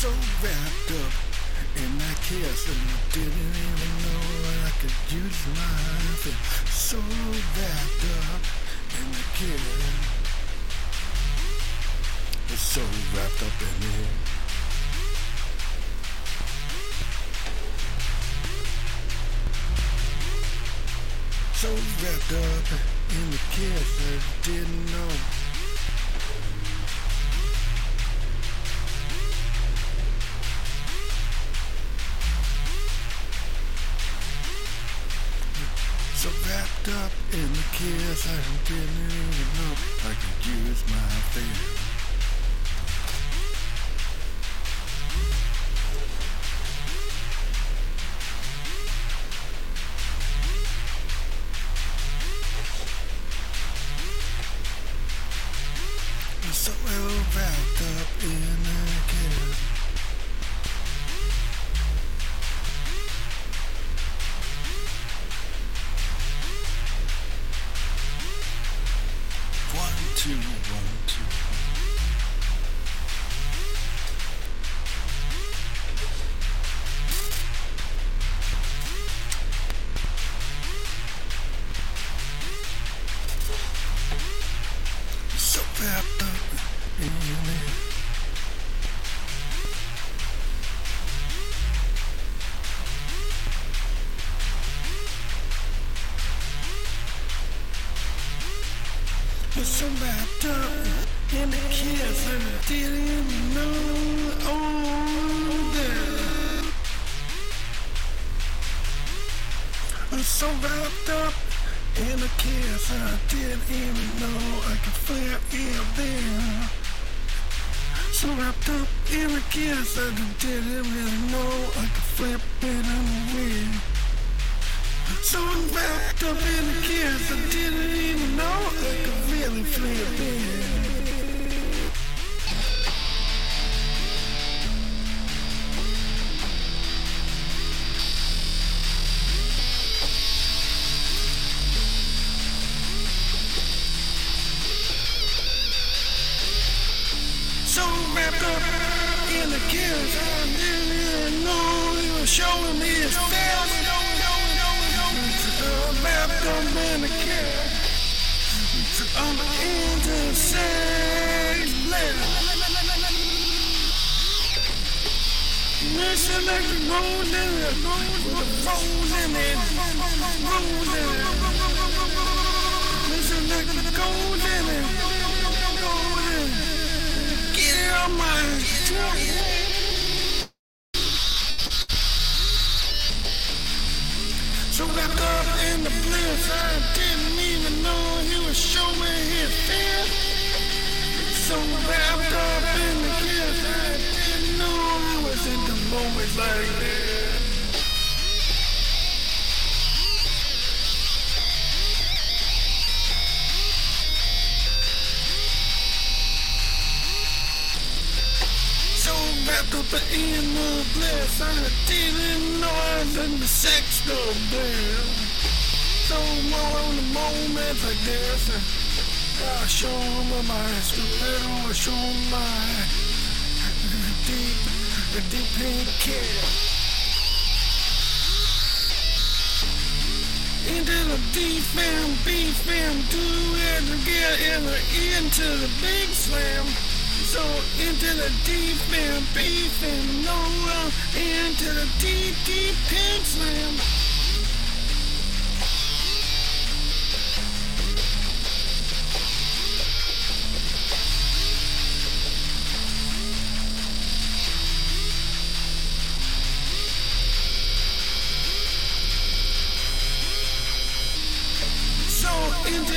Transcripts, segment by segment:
so wrapped up in that kiss and I didn't even know I could use my life. And so wrapped up in the kiss. So wrapped up in it. So wrapped up in the kiss, I didn't know. up in the kiss. I hope you're new enough. I could use my face.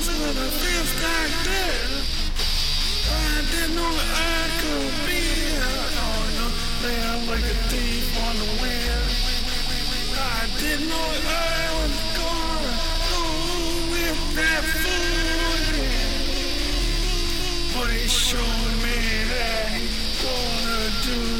I didn't know that I could be here. Oh, no, like a thief on the wind. I didn't know that I was gone. Oh, with that fool again. But he showed me that he's gonna do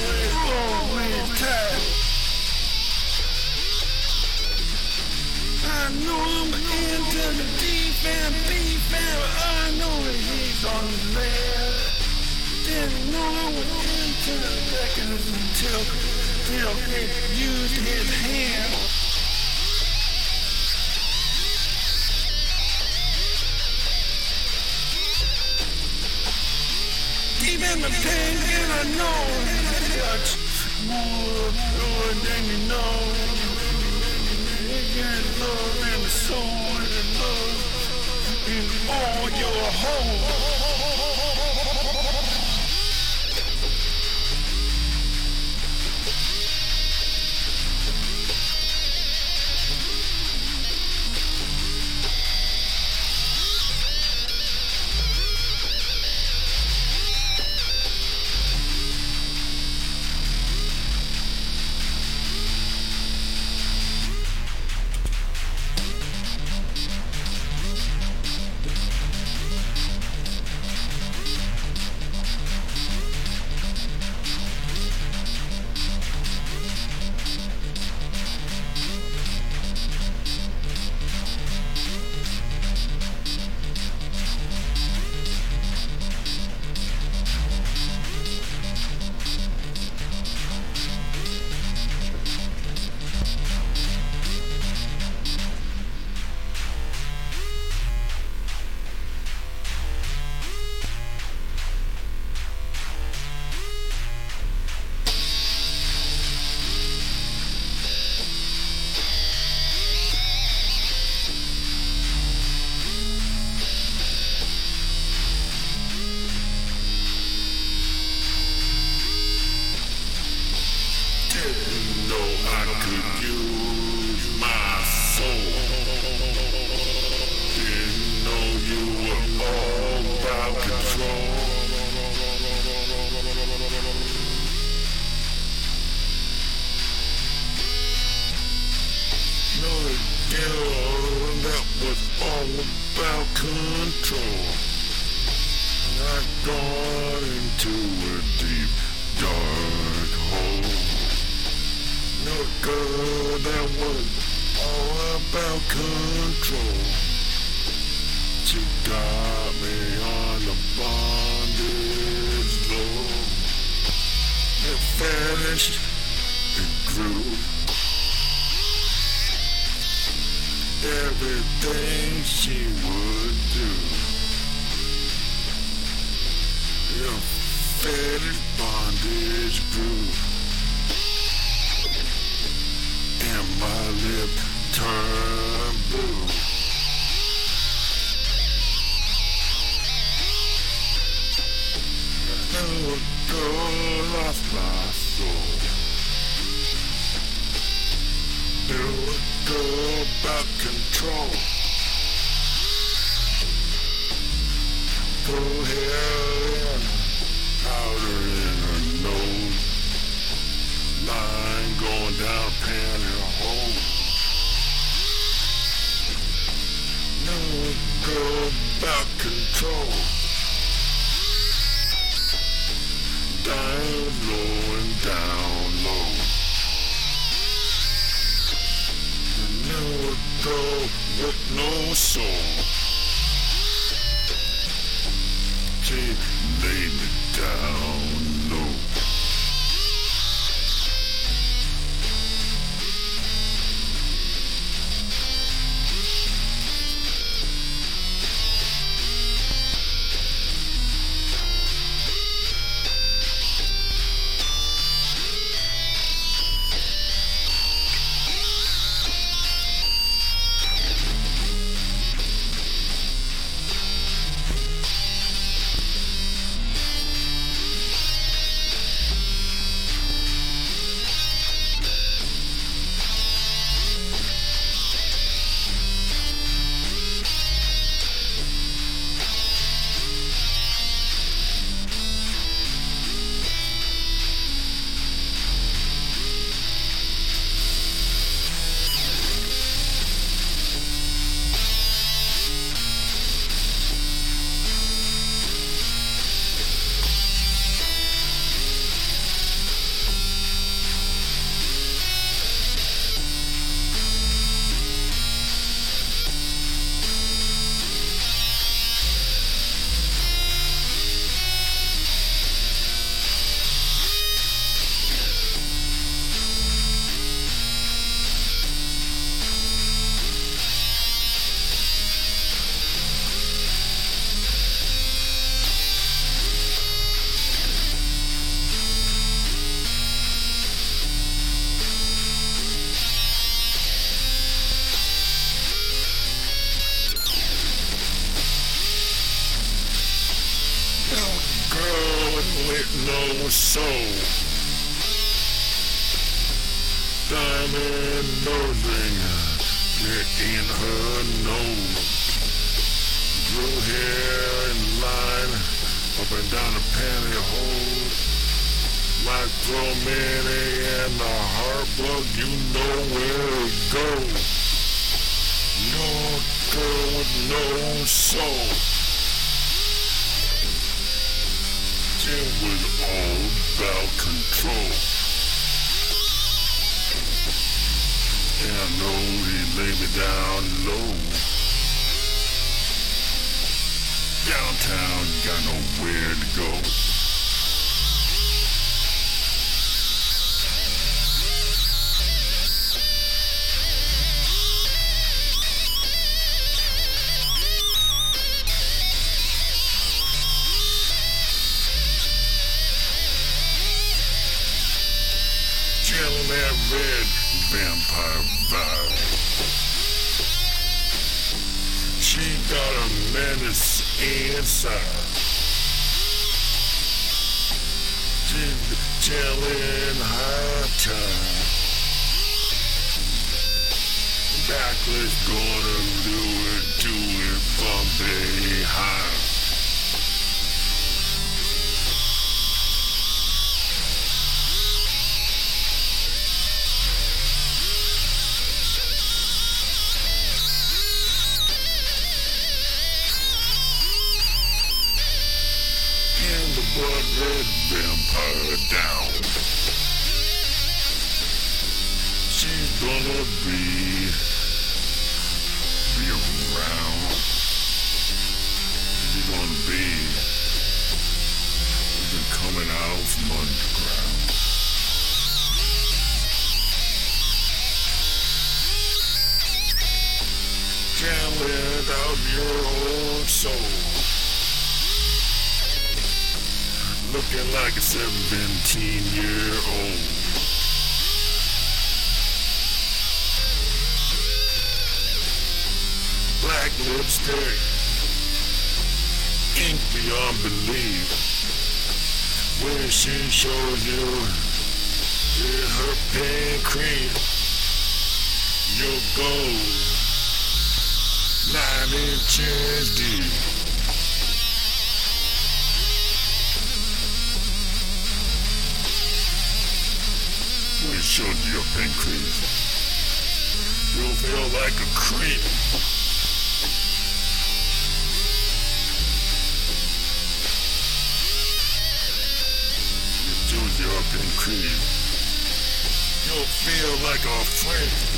inside. Your cream. You'll feel like a friend.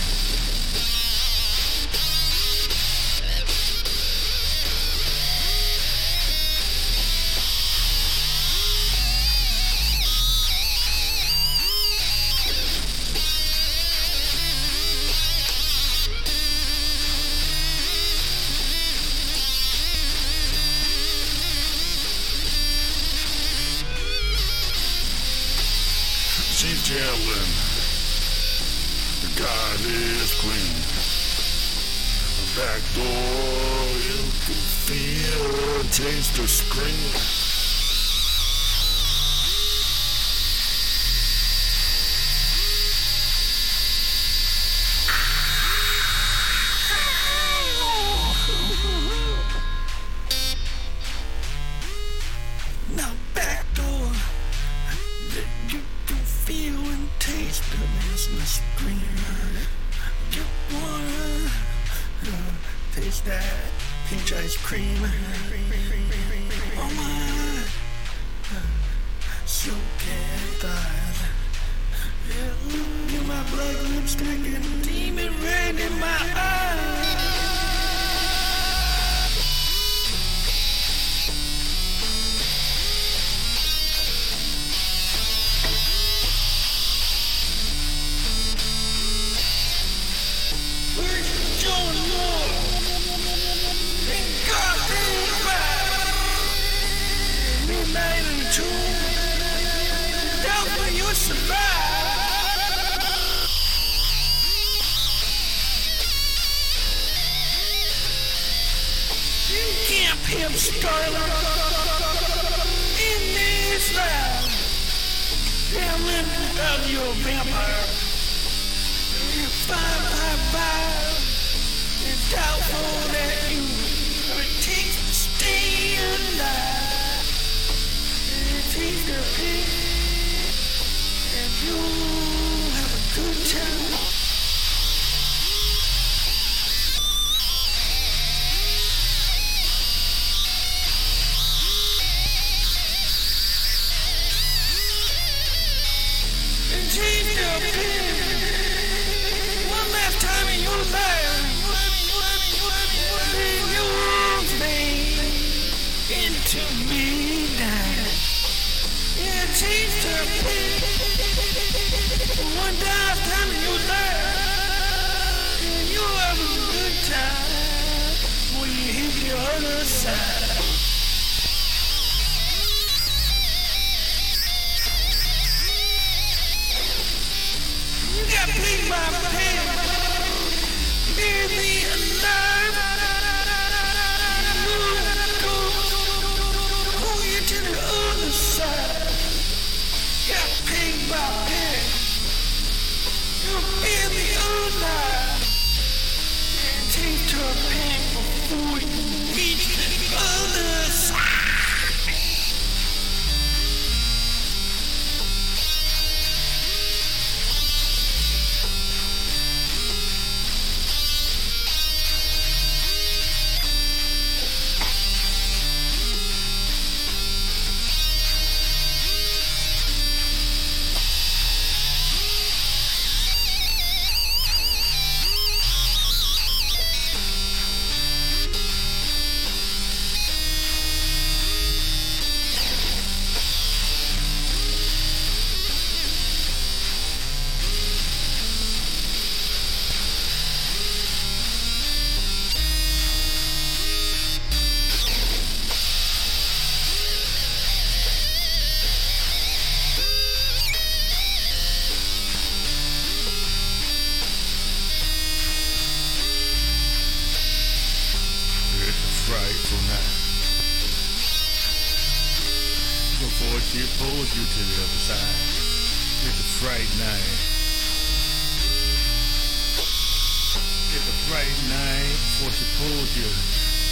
Before she pulls you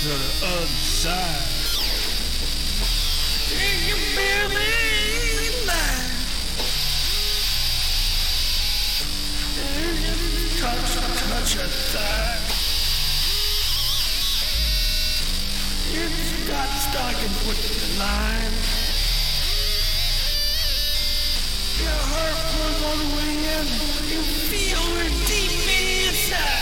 to the other side. And you lie. And you touch, touch her thigh. It's got stuck and put the line. Your heart pulls all the way in. You feel her deep inside.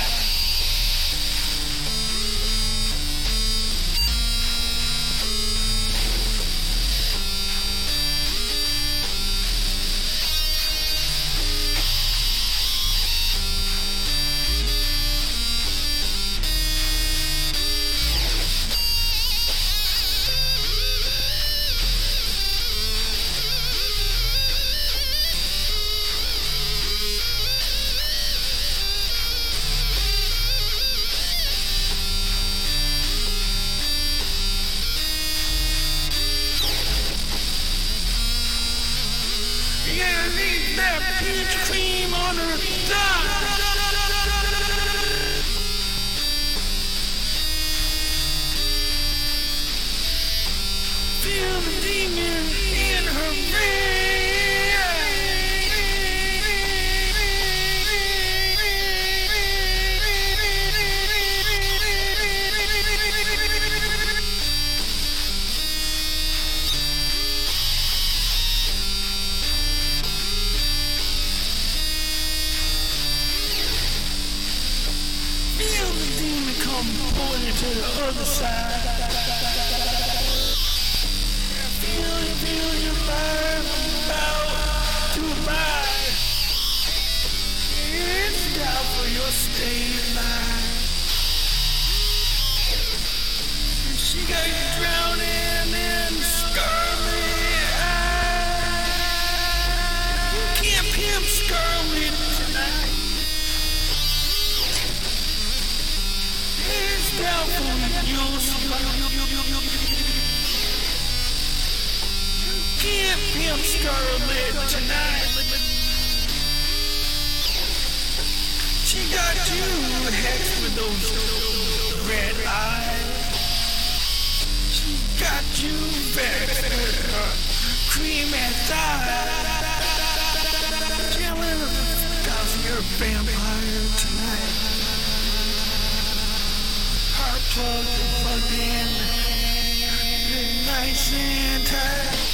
Come pulling you to the other side. Feel you, feel your mind about to abide. It's down for your state mind. She got you Scarlet tonight. She got you with those red eyes. She got you vexed her creamy thighs. Vampire tonight. Plugged in. Nice and tight.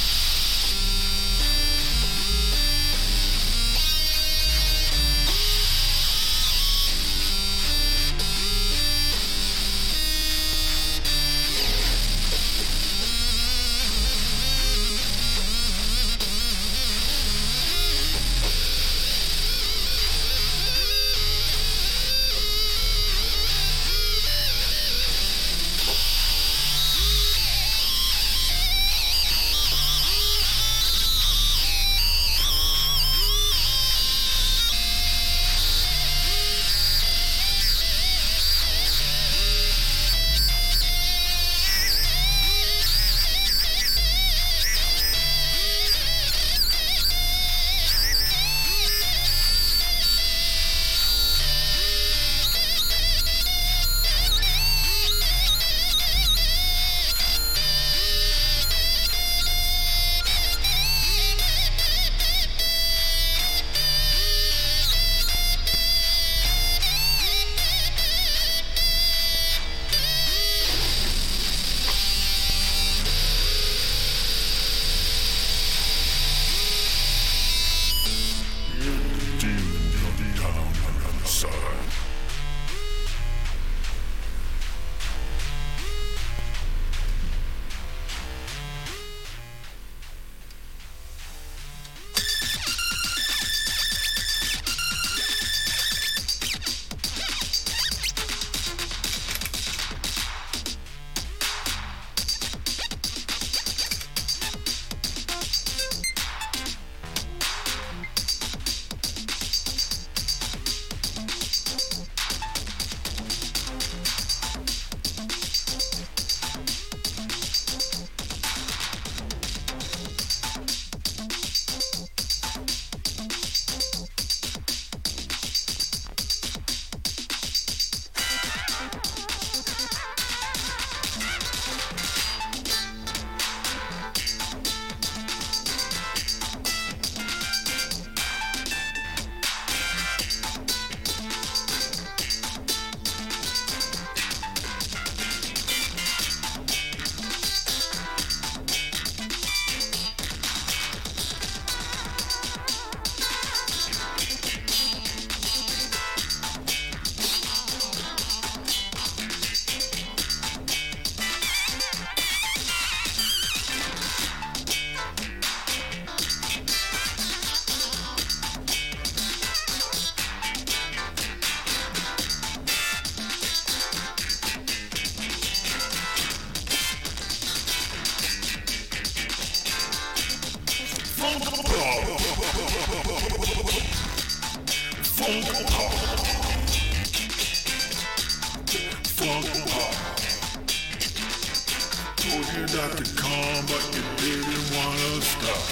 Told you not to come, but you didn't wanna stop.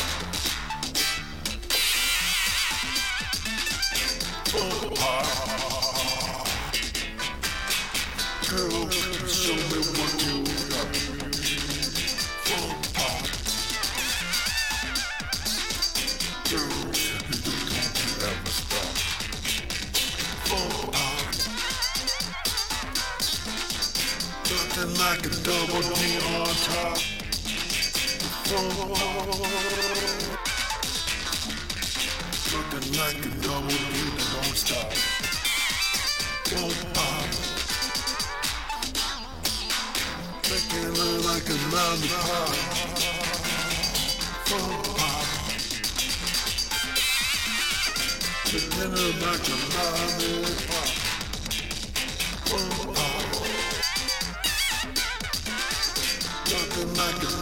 Oh, ah. Girl, show me what you got. Girl, don't ever stop. Like a double neon talk like a double D that don't stop. Don't pop. Making it like a lollipop. Full pop. Pretending like a lollipop.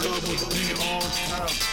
love with me all time.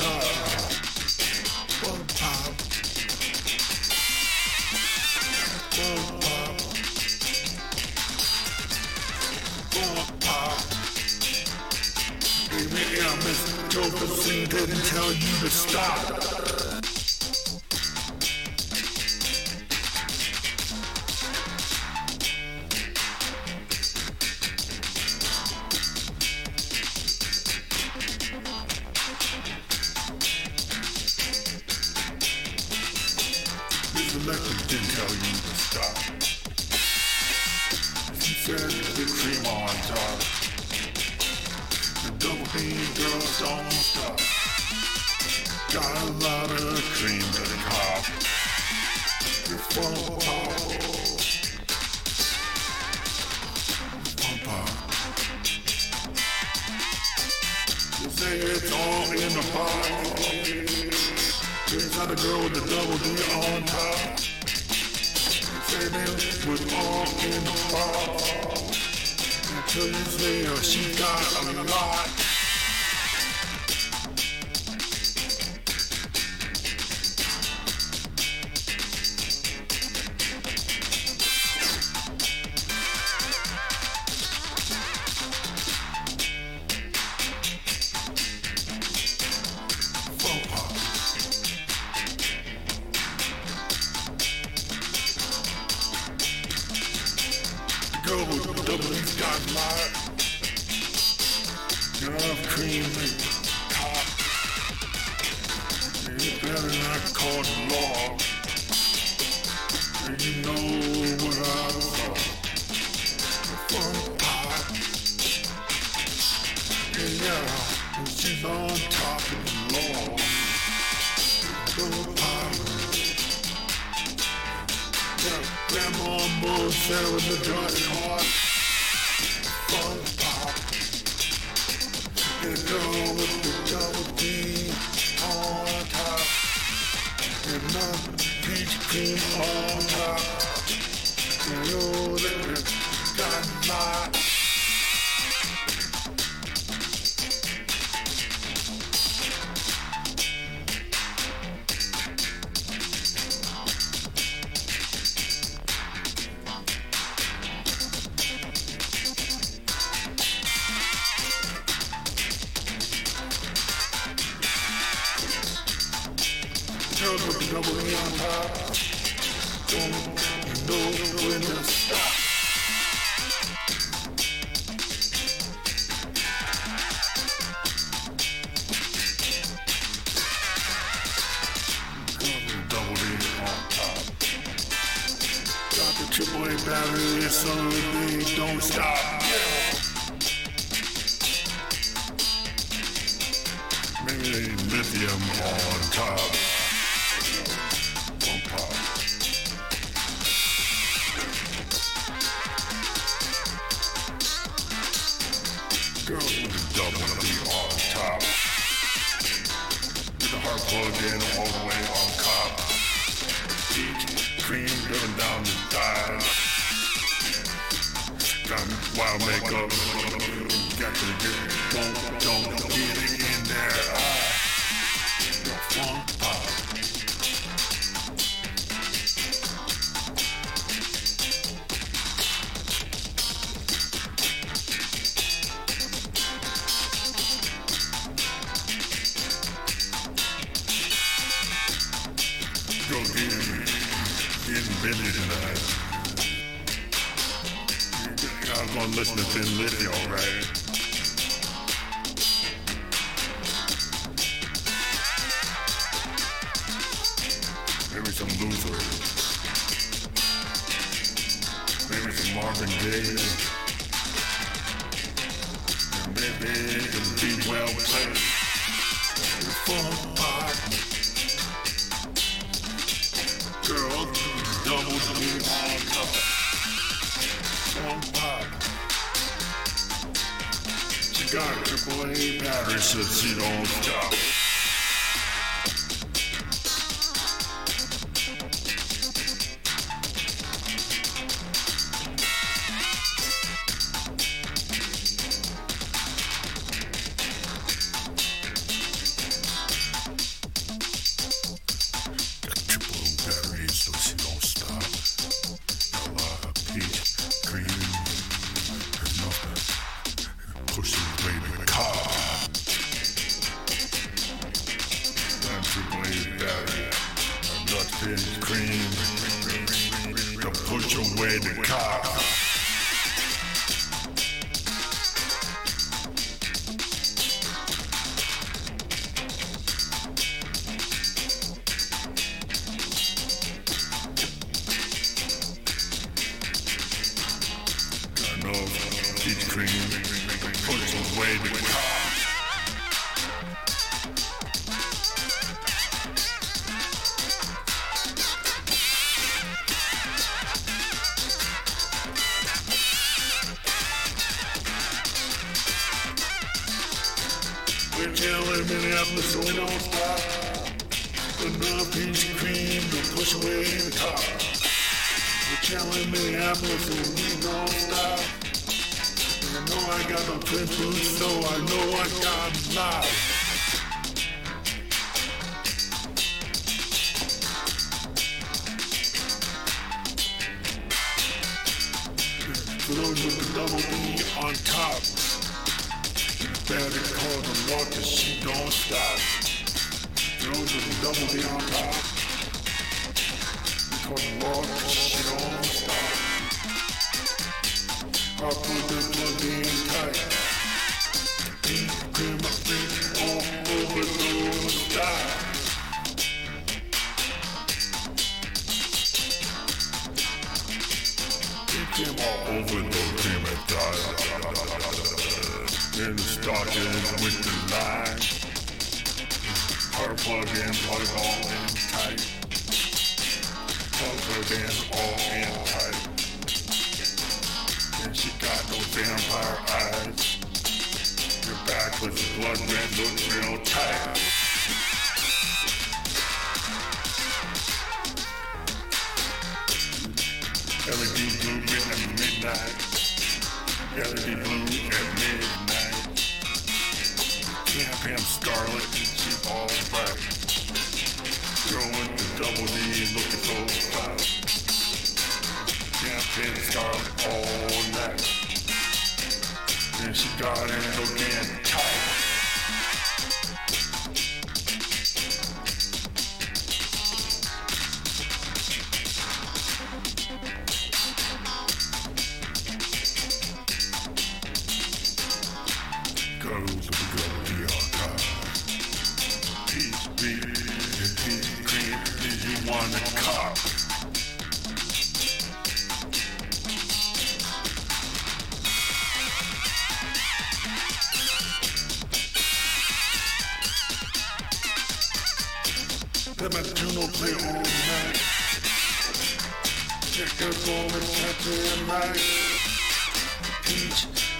didn't tell you to stop. Sierra, and she's on top of the law. Girl grandma Moon said a joint heart. Thin Lizzy tonight. I'm gonna listen to Thin Lizzy, alright. Maybe some Luther. Maybe some Marvin Gaye. Chris sits it on top. with a double B on top. You better call the law cause she don't stop. Those with a double B on top. You call the law cause she don't stop. I put the plug in tight. damn.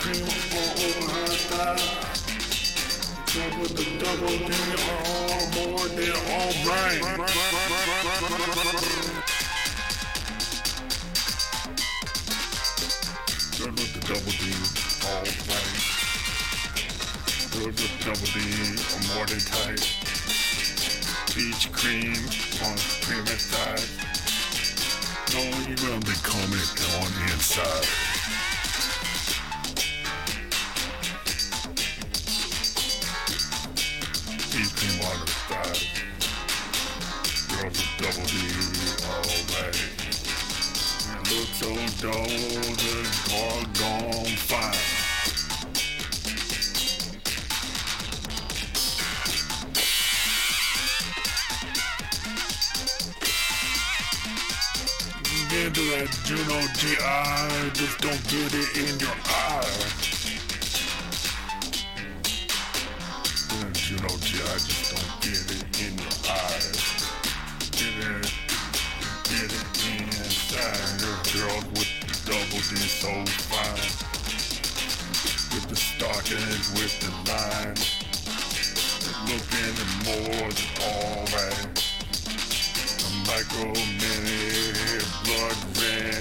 Peach, cream all over her thigh. Drunk with the double D, all more than alright. With the double D, alright. Drunk with double D, I'm more than tight. Peach cream on cream inside. No, you will be coming on the inside. Look so dull, the gone fine. into that Juno GI, just don't get it in your eye. That Juno GI, just don't get it in your eyes. Get it, get it inside. Your girl with the double D so fine. With the stockings, with the line. Looking more than alright micro mini blood red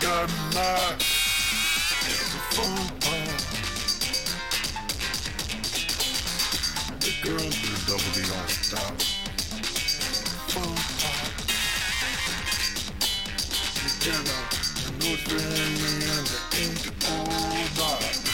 got phone. The girls the double D stop. Phone call. Together, I know it's been a minute, ain't all.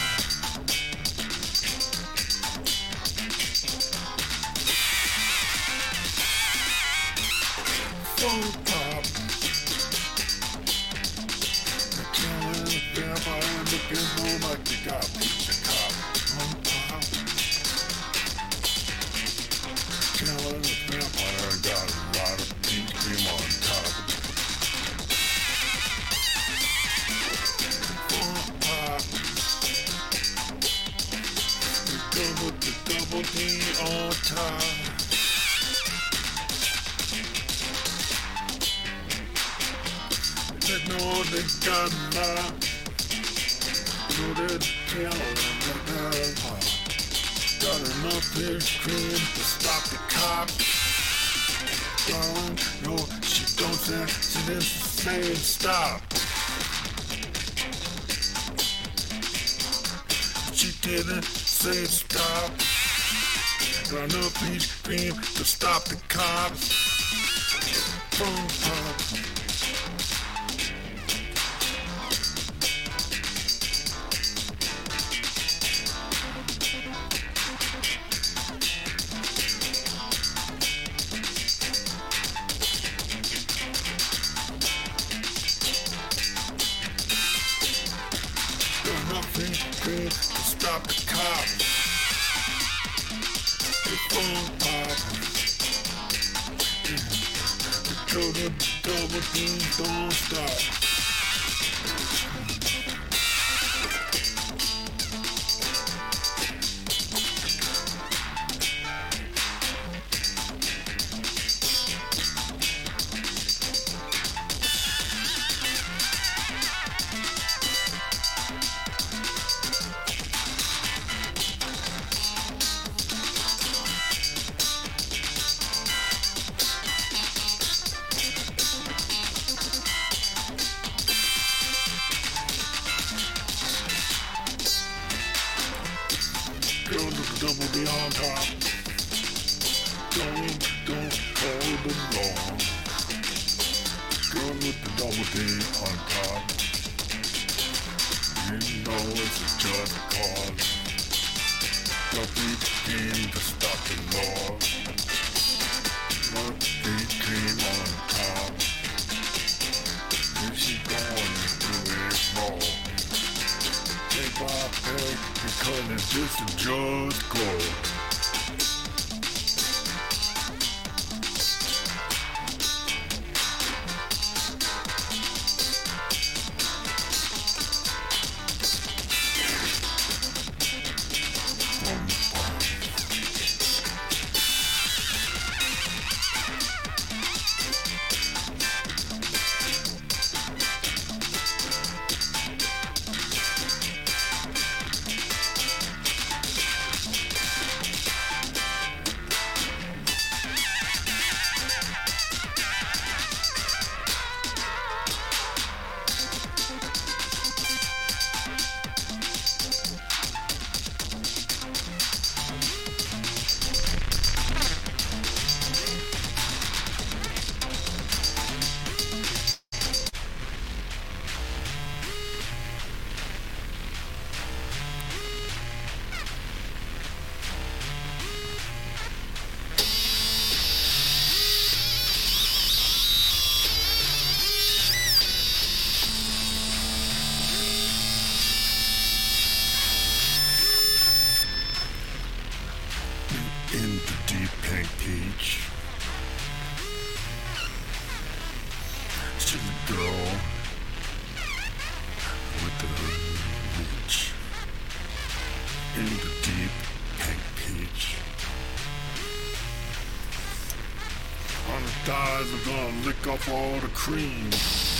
Off all the cream.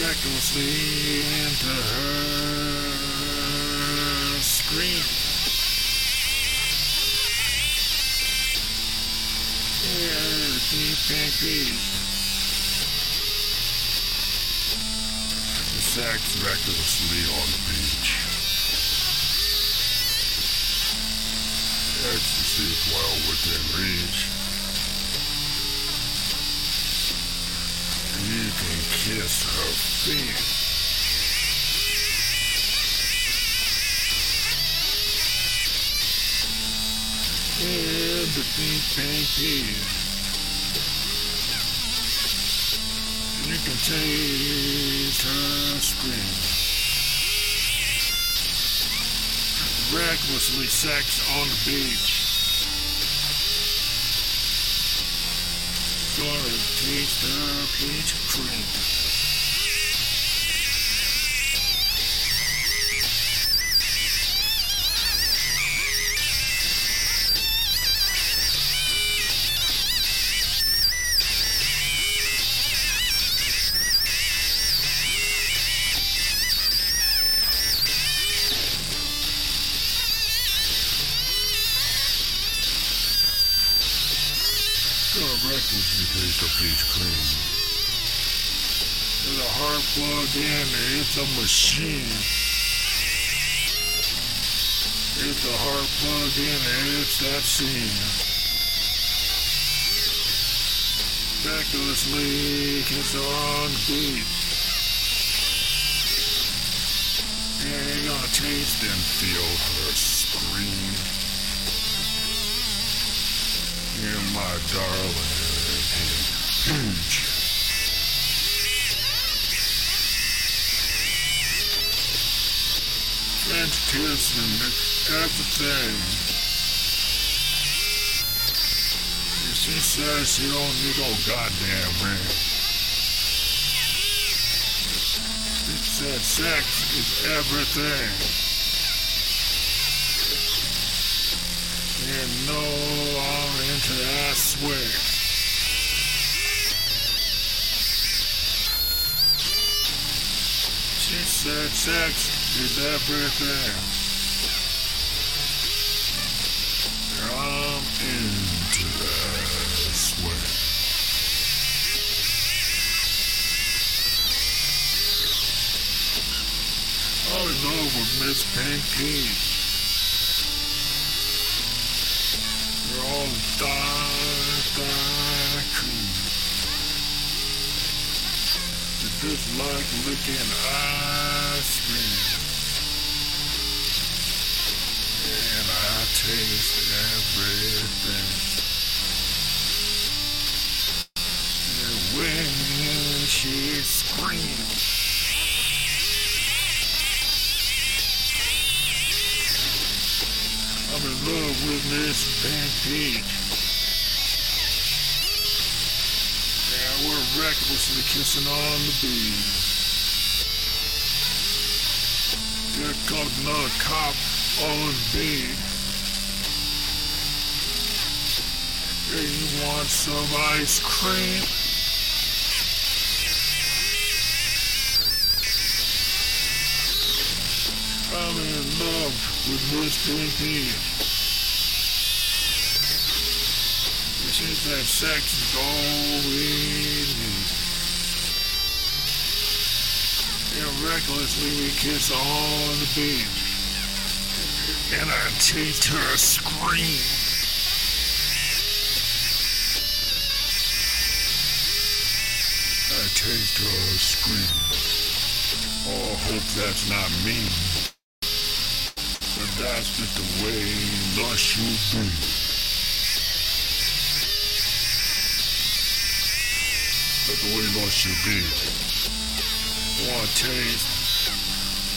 Recklessly into her scream. Yeah, deep sex recklessly on the beach. Ecstasy well within reach. You can kiss her feet. In the pit. You can taste her scream. Recklessly sex on the beach. Gonna taste her peach cream. A machine. It's a heart plug in, and it's that scene. Recklessly kiss her on the beach. Yeah, you're gonna taste and feel her scream. You're my darling. Huge. Kissing, everything. She says she don't need no goddamn ring. She said sex is everything. And no, I'm into that swing. She said sex is everything. I'm into that swing. Oh, I'm in love with Miss Pinky. You're all dark, dark cream. It's just like licking ice cream. Taste everything. She screams, I'm in love with Miss Pancake. We're recklessly kissing on the beach. Another cop on beat. Hey, you want some ice cream? I'm in love with Miss Pinky. She said sex is need. And recklessly we kiss on the beach. And I taste her scream. Take a scream. Oh, hope that's not mean. But that's just the way lust should be. That's the way lust should be. Want taste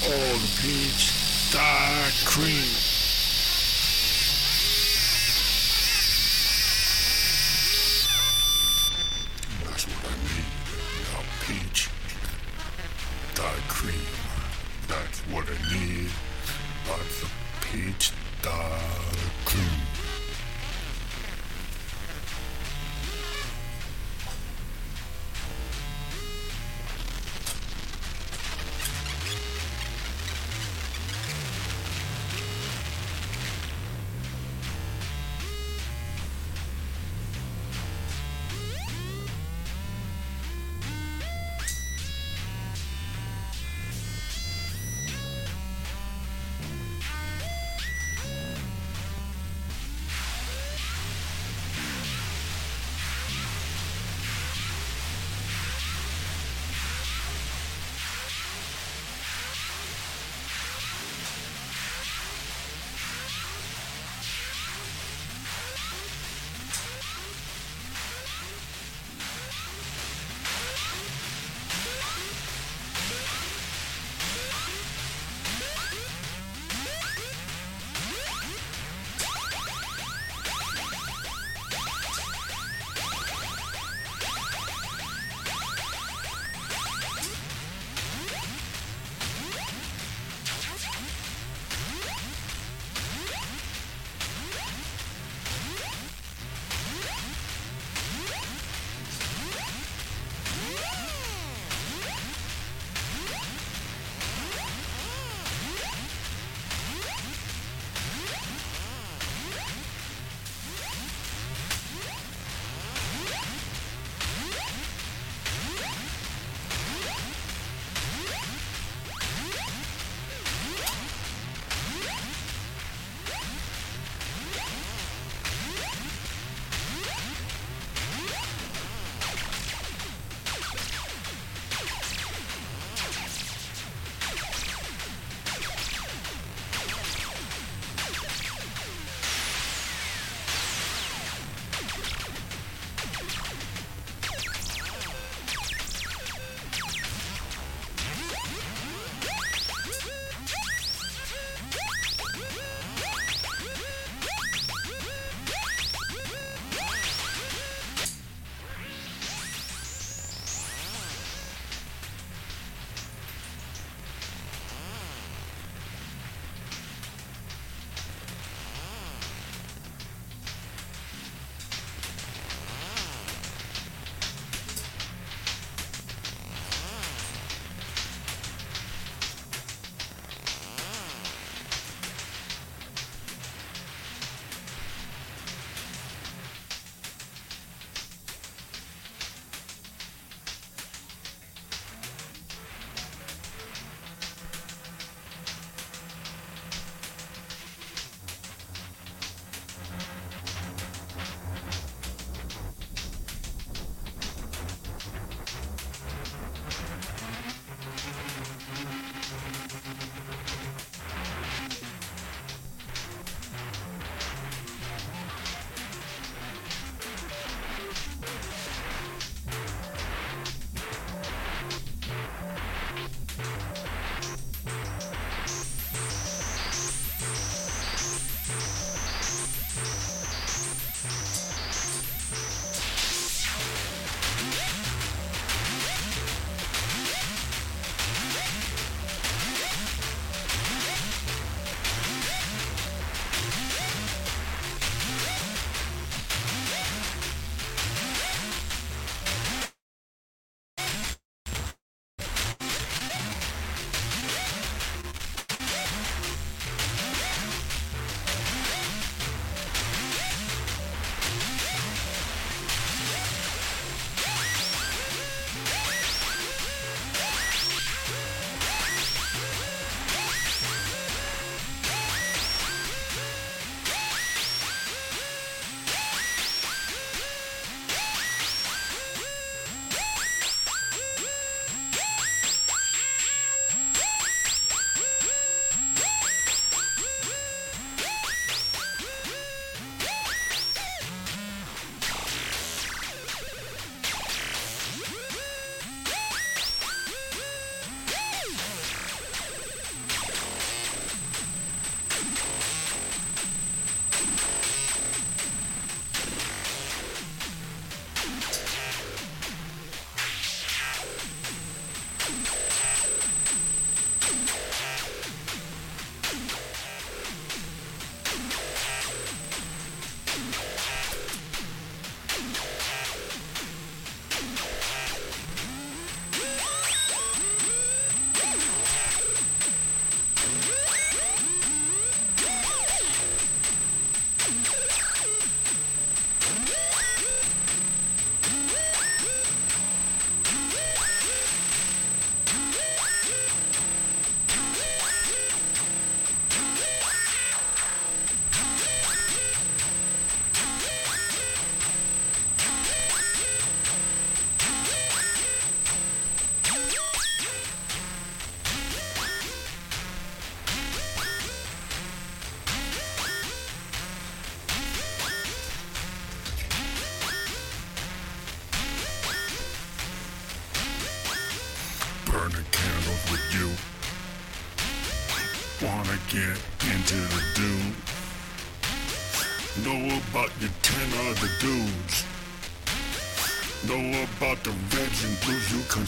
all the peach dye cream.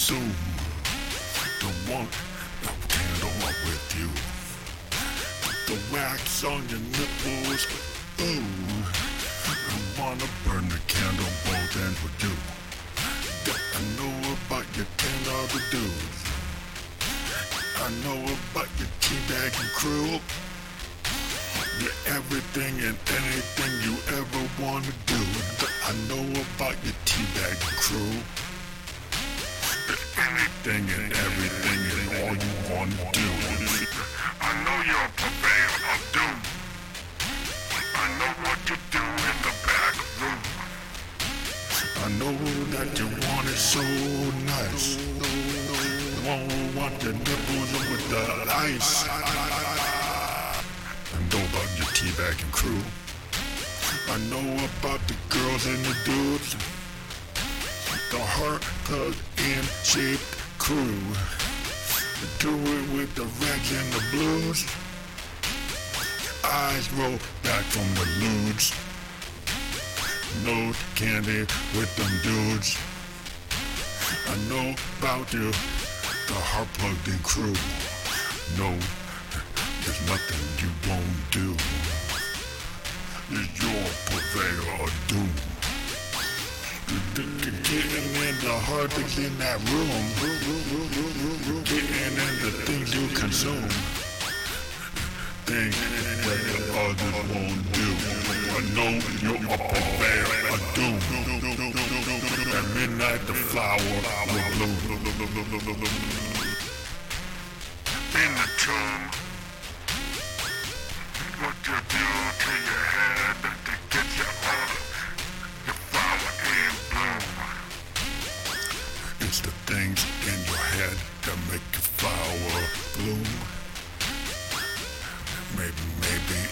Consume. Don't want no candle with you. The wax on your nipples. Ooh. I wanna burn the candle both ends with you. I know about your ten other dudes. I know about your teabagging crew. You're everything and anything you ever wanna do. I know about your teabagging crew. Anything and everything and all you wanna do. I know you're a purveyor of doom. I know what you do in the back room. I know that you want it so nice. Won't want the nipples with the ice. I know about your teabagging crew. I know about the girls and the dudes. The heart plug in shaped crew. Do it with the reds and the blues. Eyes roll back from the ludes. No candy with them dudes. I know about you, the heart plugged in crew. No, there's nothing you won't do. You're your purveyor of doom. Getting in the heart that's in that room. Getting in the things you consume. Things that the others won't do. I know you're a purveyor of doom. At midnight the flower will bloom. In the tomb. What you do to your head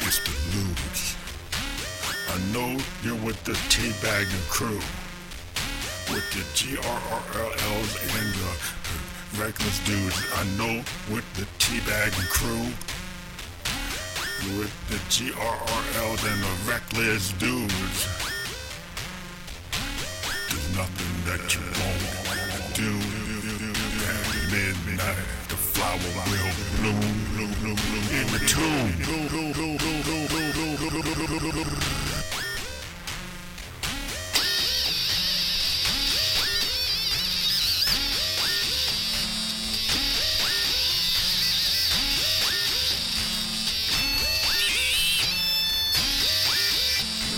maybe it's. I know you're with the teabagging crew. With the GRRLs and the reckless dudes. I know with the teabagging crew. With the GRRLs and the reckless dudes. There's nothing that you won't do. At midnight, flower will bloom, in the tomb.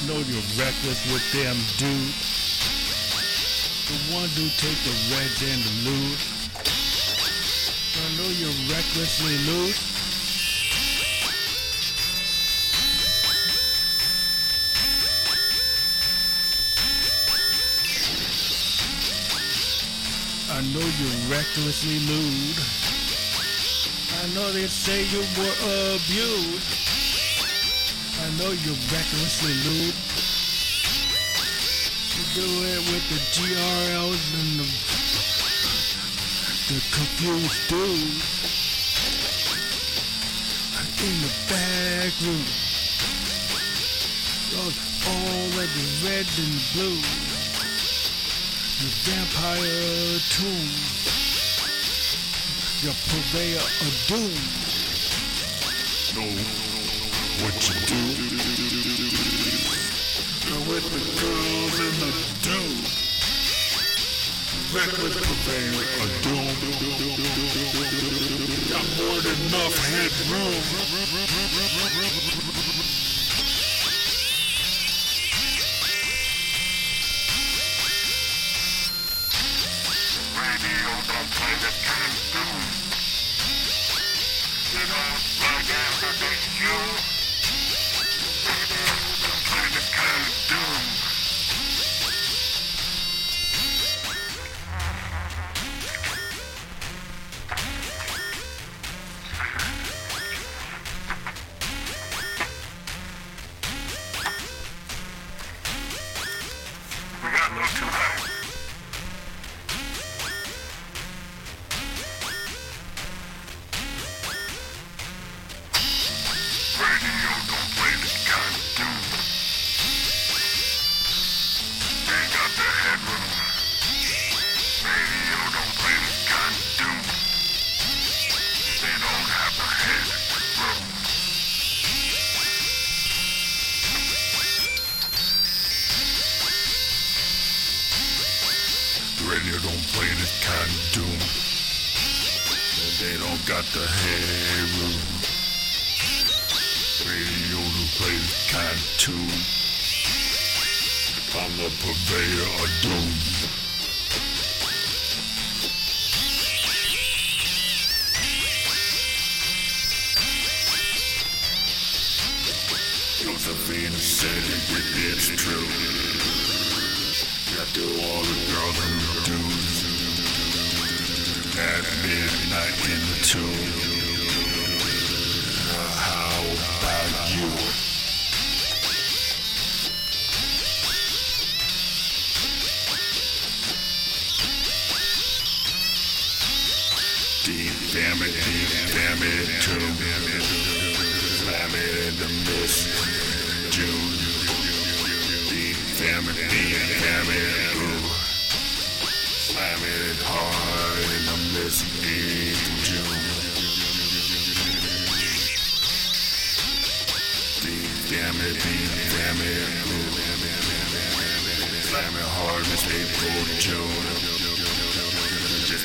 Know you're reckless with them dudes. The ones who take the reds and the loose. You're recklessly loose. I know you're recklessly lewd. I know they say you were abused. I know you're recklessly lewd. You do it with the GRLs and the, the confused dudes. In the back room. Those all of the red and blue. The vampire tomb. Your purveyor of doom. Reckless purveyor of doom. Got more than enough headroom. Radio don't play the kind know, like you.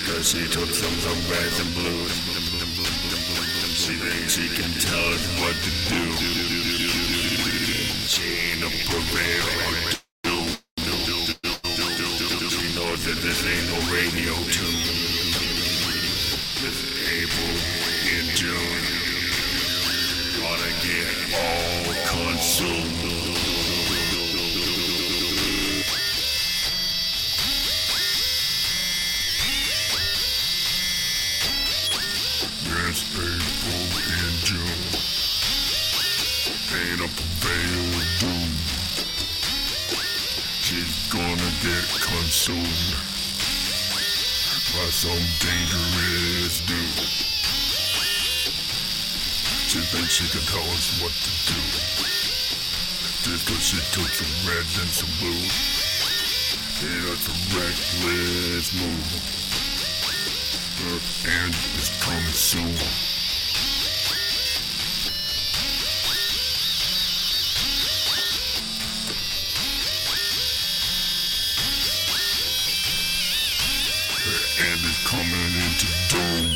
Cause she took some some reds and blues. She thinks she can tell us what to do. She ain't a purveyor. She knows that this ain't no radio tune. This April in June. Gonna get all some dangerous dude. She thinks she can tell us what to do. Just cause she took some reds and some blues. Yeah, it's a reckless move. Her end is coming soon. to do.